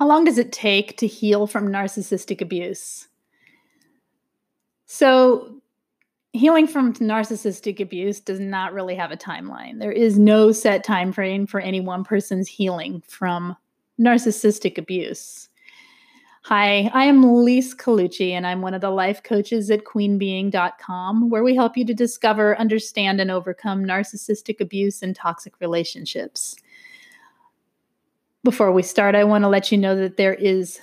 How long does it take to heal from narcissistic abuse? So, healing from narcissistic abuse does not really have a timeline. There is no set time frame for any one person's healing from narcissistic abuse. Hi, I am Lise Colucci, and I'm one of the life coaches at queenbeeing.com, where we help you to discover, understand, and overcome narcissistic abuse and toxic relationships. Before we start, I want to let you know that there is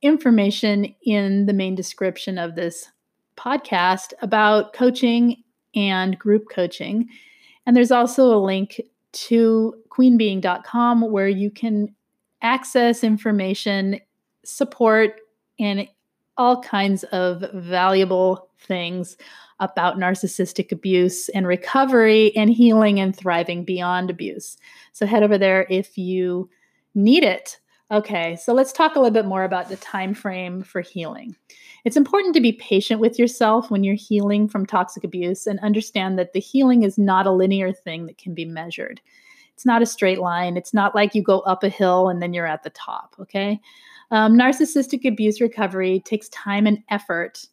information in the main description of this podcast about coaching and group coaching. And there's also a link to queenbeeing.com where you can access information, support, and all kinds of valuable things about narcissistic abuse and recovery and healing and thriving beyond abuse. So head over there if you need it. Okay, so let's talk a little bit more about the time frame for healing. It's important to be patient with yourself when you're healing from toxic abuse and understand that the healing is not a linear thing that can be measured. It's not a straight line. It's not like you go up a hill and then you're at the top, okay? Um, narcissistic abuse recovery takes time and effort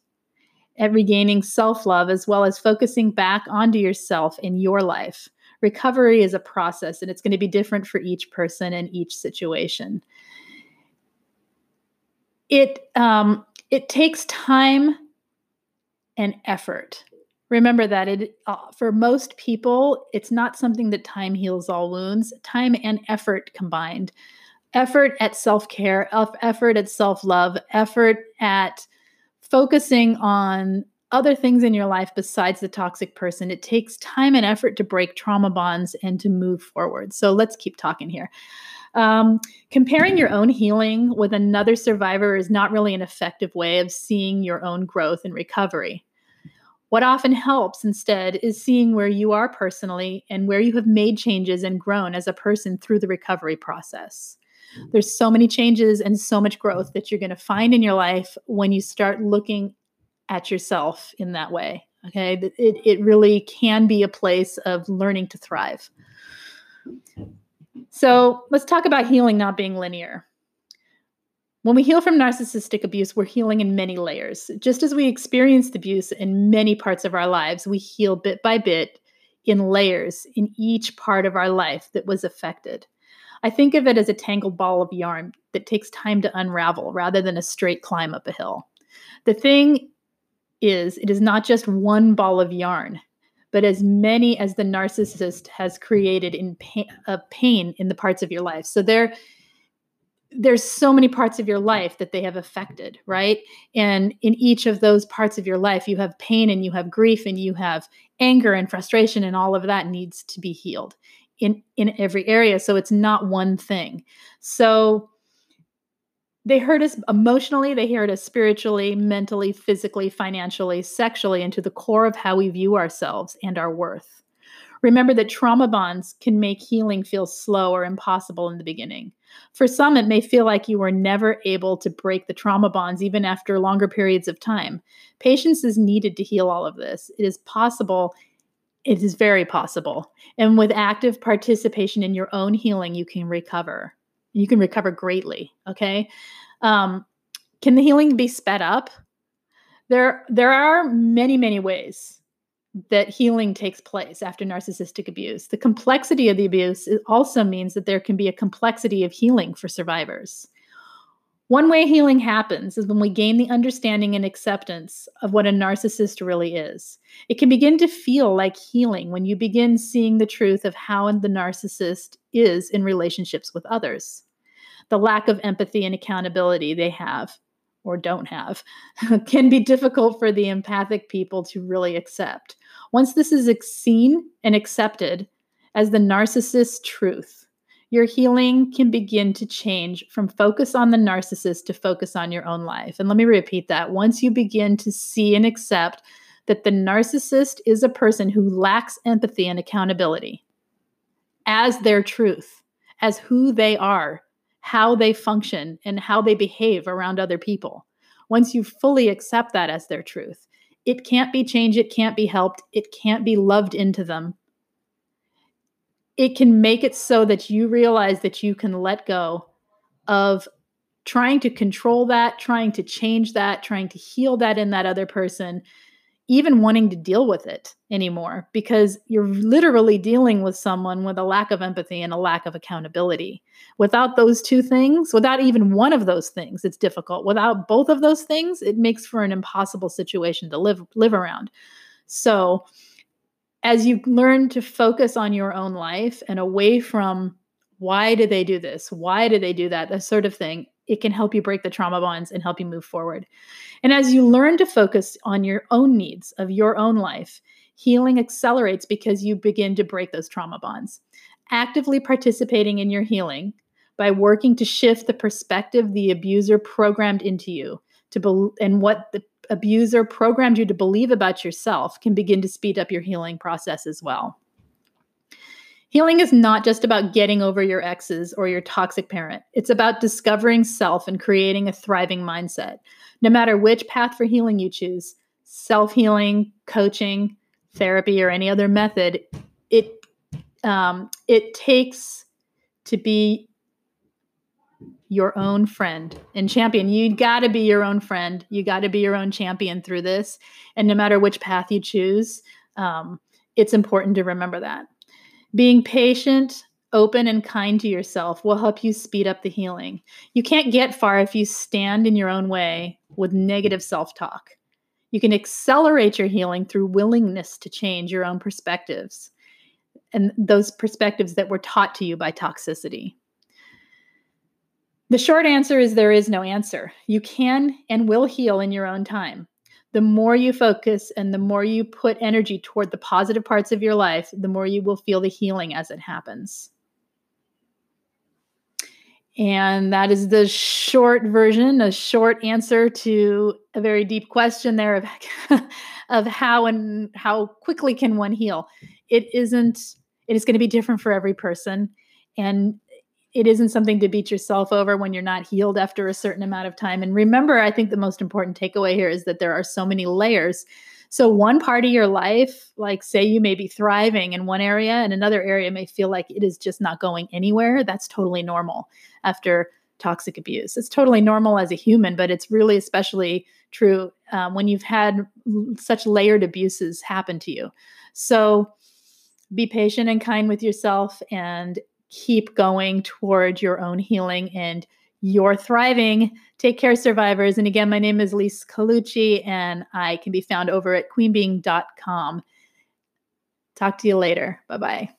at regaining self love as well as focusing back onto yourself in your life recovery is a process and it's going to be different for each person and each situation. It um, it takes time and effort. Remember that it uh, for most people, it's not something that time heals all wounds. Time and effort combined. Effort at self care, effort at self love, effort at focusing on other things in your life besides the toxic person. It takes time and effort to break trauma bonds and to move forward. So let's keep talking here. Um, comparing your own healing with another survivor is not really an effective way of seeing your own growth and recovery. What often helps instead is seeing where you are personally and where you have made changes and grown as a person through the recovery process. There's so many changes and so much growth that you're going to find in your life when you start looking at yourself in that way. Okay. It, it really can be a place of learning to thrive. So let's talk about healing not being linear. When we heal from narcissistic abuse, we're healing in many layers. Just as we experienced abuse in many parts of our lives, we heal bit by bit in layers in each part of our life that was affected. I think of it as a tangled ball of yarn that takes time to unravel rather than a straight climb up a hill. The thing is it is not just one ball of yarn, but as many as the narcissist has created in pain, uh, pain in the parts of your life. So there, there's so many parts of your life that they have affected, right? And in each of those parts of your life, you have pain and you have grief and you have anger and frustration, and all of that needs to be healed in in every area. So it's not one thing. So they hurt us emotionally, they hurt us spiritually, mentally, physically, financially, sexually, and to the core of how we view ourselves and our worth. Remember that trauma bonds can make healing feel slow or impossible in the beginning. For some, it may feel like you were never able to break the trauma bonds even after longer periods of time. Patience is needed to heal all of this. It is possible, it is very possible. And with active participation in your own healing, you can recover you can recover greatly. Okay. Um, can the healing be sped up? There, there are many, many ways that healing takes place after narcissistic abuse. The complexity of the abuse also means that there can be a complexity of healing for survivors. One way healing happens is when we gain the understanding and acceptance of what a narcissist really is. It can begin to feel like healing when you begin seeing the truth of how the narcissist is in relationships with others the lack of empathy and accountability they have or don't have can be difficult for the empathic people to really accept. Once this is seen and accepted as the narcissist's truth, your healing can begin to change from focus on the narcissist to focus on your own life. And let me repeat that. Once you begin to see and accept that the narcissist is a person who lacks empathy and accountability as their truth, as who they are, how they function and how they behave around other people. Once you fully accept that as their truth, it can't be changed, it can't be helped, it can't be loved into them. It can make it so that you realize that you can let go of trying to control that, trying to change that, trying to heal that in that other person, even wanting to deal with it anymore because you're literally dealing with someone with a lack of empathy and a lack of accountability. Without those two things, without even one of those things, it's difficult. Without both of those things, it makes for an impossible situation to live live around. So, as you learn to focus on your own life and away from why did they do this? Why did they do that? That sort of thing, it can help you break the trauma bonds and help you move forward. And as you learn to focus on your own needs of your own life, healing accelerates because you begin to break those trauma bonds. Actively participating in your healing by working to shift the perspective the abuser programmed into you to be- and what the abuser programmed you to believe about yourself can begin to speed up your healing process as well. Healing is not just about getting over your exes or your toxic parent. It's about discovering self and creating a thriving mindset. No matter which path for healing you choose self healing, coaching, therapy, or any other method it, um, it takes to be your own friend and champion. You got to be your own friend. You got to be your own champion through this. And no matter which path you choose, um, it's important to remember that. Being patient, open, and kind to yourself will help you speed up the healing. You can't get far if you stand in your own way with negative self talk. You can accelerate your healing through willingness to change your own perspectives and those perspectives that were taught to you by toxicity. The short answer is there is no answer. You can and will heal in your own time the more you focus and the more you put energy toward the positive parts of your life, the more you will feel the healing as it happens. And that is the short version, a short answer to a very deep question there of, of how and how quickly can one heal. It isn't, it is going to be different for every person. And it isn't something to beat yourself over when you're not healed after a certain amount of time. And remember, I think the most important takeaway here is that there are so many layers. So, one part of your life, like say you may be thriving in one area, and another area may feel like it is just not going anywhere. That's totally normal after toxic abuse. It's totally normal as a human, but it's really especially true um, when you've had such layered abuses happen to you. So, be patient and kind with yourself and keep going toward your own healing and your thriving. Take care, survivors. And again, my name is Lise Colucci, and I can be found over at queenbeeing.com. Talk to you later. Bye bye.